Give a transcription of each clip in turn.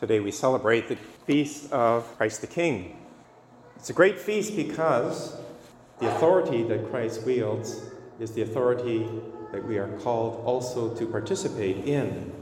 Today we celebrate the feast of Christ the King. It's a great feast because the authority that Christ wields is the authority that we are called also to participate in.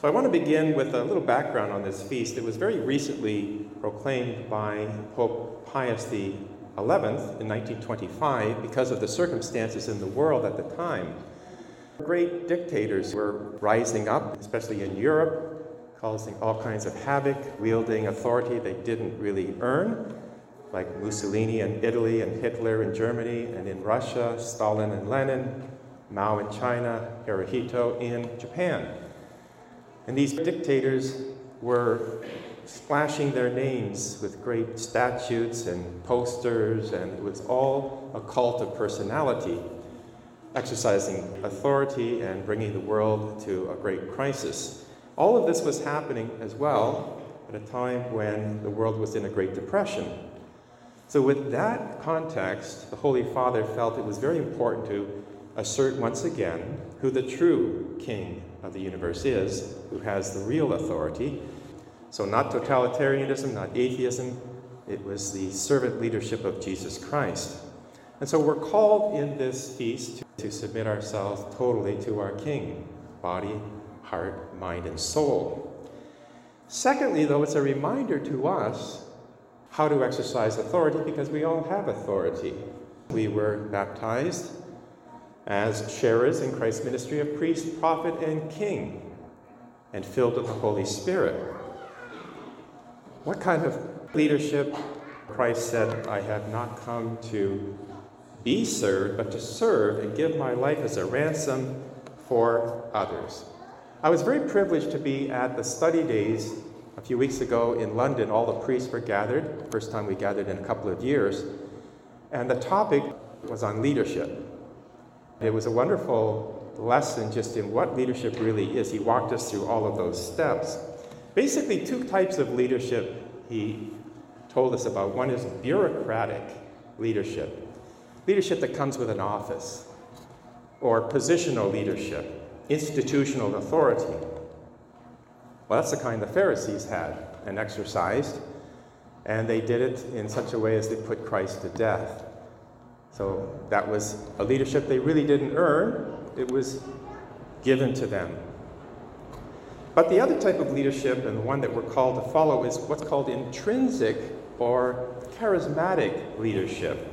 So I want to begin with a little background on this feast. It was very recently proclaimed by Pope Pius XI in 1925 because of the circumstances in the world at the time. Great dictators were rising up, especially in Europe, causing all kinds of havoc, wielding authority they didn't really earn, like Mussolini in Italy and Hitler in Germany, and in Russia, Stalin and Lenin, Mao in China, Hirohito in Japan. And these dictators were splashing their names with great statutes and posters, and it was all a cult of personality, exercising authority and bringing the world to a great crisis. All of this was happening as well at a time when the world was in a Great Depression. So, with that context, the Holy Father felt it was very important to assert once again who the true king of the universe is, who has the real authority. So, not totalitarianism, not atheism, it was the servant leadership of Jesus Christ. And so, we're called in this feast to, to submit ourselves totally to our king, body, heart, mind, and soul. Secondly, though, it's a reminder to us how to exercise authority because we all have authority. We were baptized as sharers in Christ's ministry of priest, prophet, and king, and filled with the Holy Spirit. What kind of leadership? Christ said, I have not come to be served, but to serve and give my life as a ransom for others. I was very privileged to be at the study days a few weeks ago in London. All the priests were gathered, first time we gathered in a couple of years. And the topic was on leadership. It was a wonderful lesson just in what leadership really is. He walked us through all of those steps. Basically, two types of leadership he told us about. One is bureaucratic leadership, leadership that comes with an office, or positional leadership institutional authority. Well, that's the kind the Pharisees had and exercised, and they did it in such a way as they put Christ to death. So that was a leadership they really didn't earn, it was given to them. But the other type of leadership, and the one that we're called to follow, is what's called intrinsic or charismatic leadership.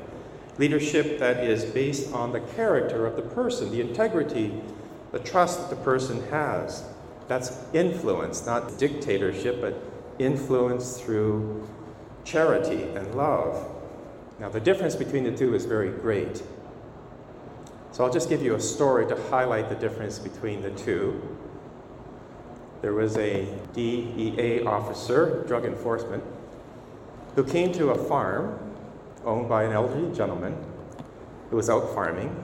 Leadership that is based on the character of the person, the integrity the trust that the person has. That's influence, not dictatorship, but influence through charity and love. Now, the difference between the two is very great. So, I'll just give you a story to highlight the difference between the two. There was a DEA officer, drug enforcement, who came to a farm owned by an elderly gentleman who was out farming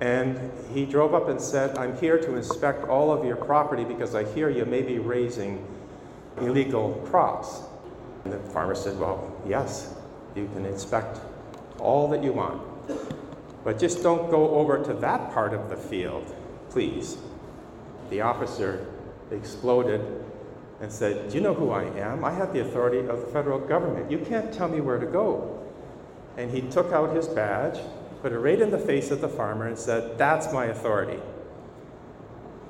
and he drove up and said, I'm here to inspect all of your property because I hear you may be raising illegal crops. And the farmer said, Well, yes, you can inspect all that you want. But just don't go over to that part of the field, please. The officer exploded and said, Do you know who I am? I have the authority of the federal government. You can't tell me where to go. And he took out his badge put it right in the face of the farmer and said, That's my authority.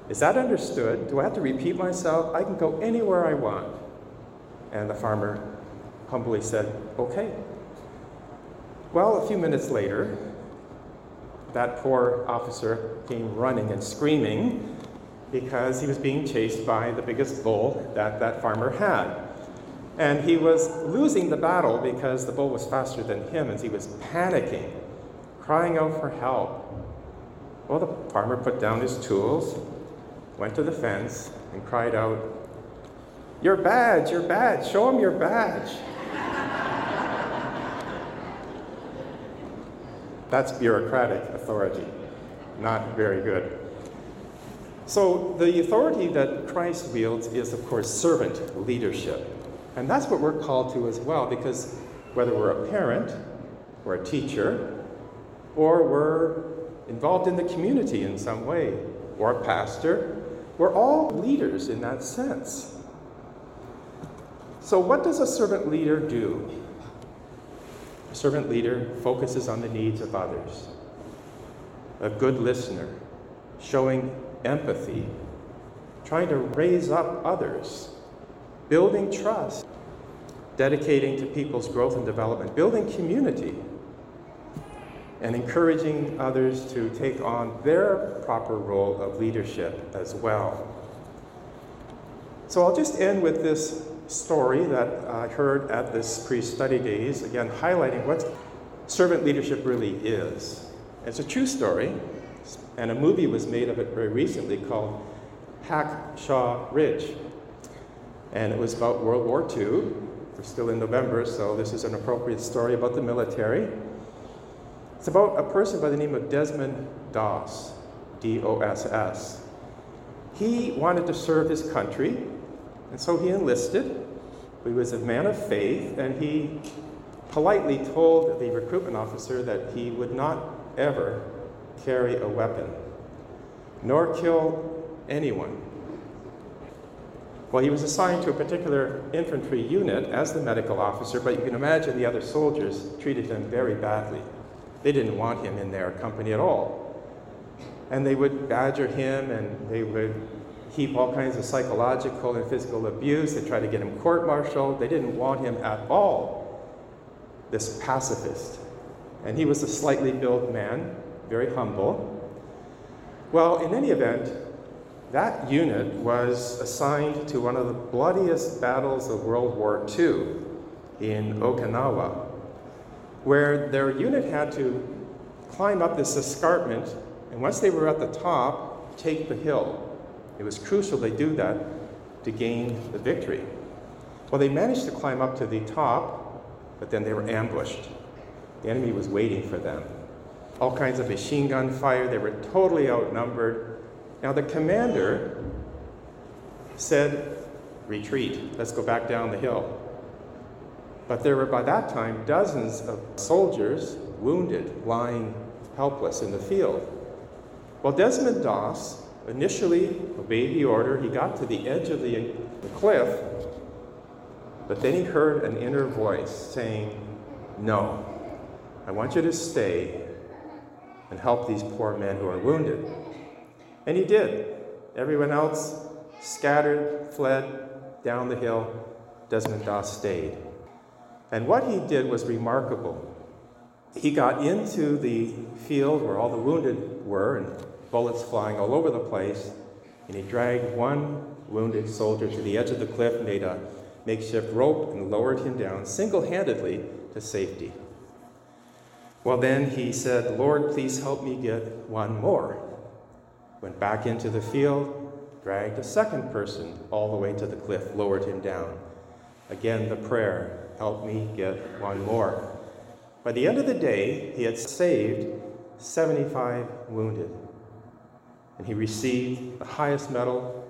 Is that understood? Do I have to repeat myself? I can go anywhere I want. And the farmer humbly said, Okay. Well, a few minutes later, that poor officer came running and screaming because he was being chased by the biggest bull that that farmer had. And he was losing the battle because the bull was faster than him, and he was panicking crying out for help. Well, the farmer put down his tools, went to the fence, and cried out, Your badge, your badge, show him your badge. That's bureaucratic authority, not very good. So, the authority that Christ wields is, of course, servant leadership. And that's what we're called to as well, because whether we're a parent or a teacher or we're involved in the community in some way, or a pastor. We're all leaders in that sense. So, what does a servant leader do? A servant leader focuses on the needs of others, a good listener, showing empathy, trying to raise up others, building trust, dedicating to people's growth and development, building community, and encouraging others to take on their proper role of leadership as well. So I'll just end with this story that I heard at this pre study days, again, highlighting what servant leadership really is. It's a true story, and a movie was made of it very recently called Hacksaw Ridge. And it was about World War II. We're still in November, so this is an appropriate story about the military. It's about a person by the name of Desmond Doss, D O S S. He wanted to serve his country, and so he enlisted. He was a man of faith, and he politely told the recruitment officer that he would not ever carry a weapon, nor kill anyone. Well, he was assigned to a particular infantry unit as the medical officer, but you can imagine the other soldiers treated him very badly. They didn't want him in their company at all. And they would badger him and they would heap all kinds of psychological and physical abuse. They tried to get him court martialed. They didn't want him at all, this pacifist. And he was a slightly built man, very humble. Well, in any event, that unit was assigned to one of the bloodiest battles of World War II in Okinawa, where their unit had to climb up this escarpment, and once they were at the top, take the hill. It was crucial they do that to gain the victory. Well, they managed to climb up to the top, but then they were ambushed. The enemy was waiting for them. All kinds of machine gun fire, they were totally outnumbered. Now, the commander said, Retreat, let's go back down the hill. But there were by that time dozens of soldiers wounded, lying helpless in the field. Well, Desmond Doss initially obeyed the order. He got to the edge of the, the cliff, but then he heard an inner voice saying, No, I want you to stay and help these poor men who are wounded. And he did. Everyone else scattered, fled down the hill. Desmond Doss stayed. And what he did was remarkable. He got into the field where all the wounded were, and bullets flying all over the place, and he dragged one wounded soldier to the edge of the cliff, made a makeshift rope, and lowered him down single handedly to safety. Well, then he said, Lord, please help me get one more. Went back into the field, dragged a second person all the way to the cliff, lowered him down. Again, the prayer help me get one more. By the end of the day, he had saved 75 wounded. And he received the highest medal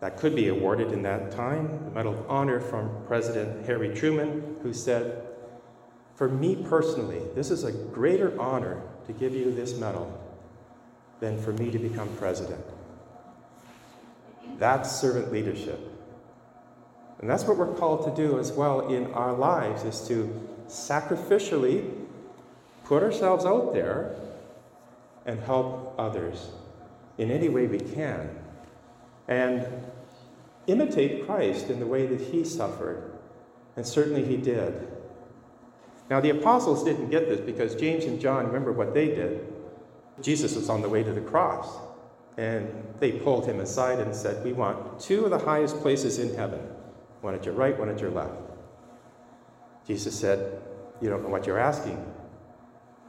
that could be awarded in that time, the Medal of Honor from President Harry Truman, who said, For me personally, this is a greater honor to give you this medal than for me to become president. That's servant leadership. And that's what we're called to do as well in our lives is to sacrificially put ourselves out there and help others in any way we can. And imitate Christ in the way that he suffered. And certainly he did. Now, the apostles didn't get this because James and John, remember what they did. Jesus was on the way to the cross. And they pulled him aside and said, We want two of the highest places in heaven one at your right, one at your left. Jesus said, You don't know what you're asking.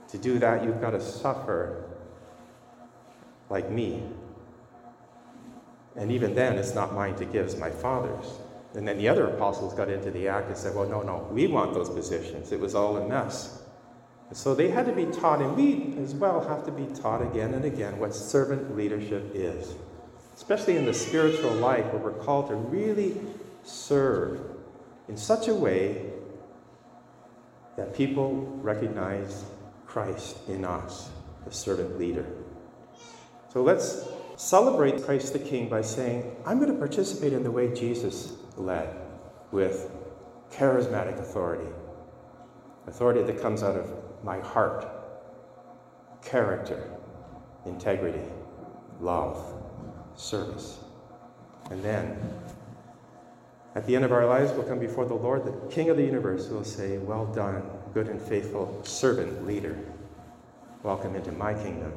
To do that, you've got to suffer like me. And even then, it's not mine to give, it's my Father's. And then the other apostles got into the act and said, Well, no, no, we want those positions. It was all a mess. And so they had to be taught, and we as well have to be taught again and again what servant leadership is, especially in the spiritual life where we're called to really serve in such a way that people recognize Christ in us, the servant leader. So let's celebrate Christ the King by saying, I'm going to participate in the way Jesus led with charismatic authority, authority that comes out of my heart, character, integrity, love, service. And then, at the end of our lives, we'll come before the Lord, the King of the universe, who will say, Well done, good and faithful servant, leader. Welcome into my kingdom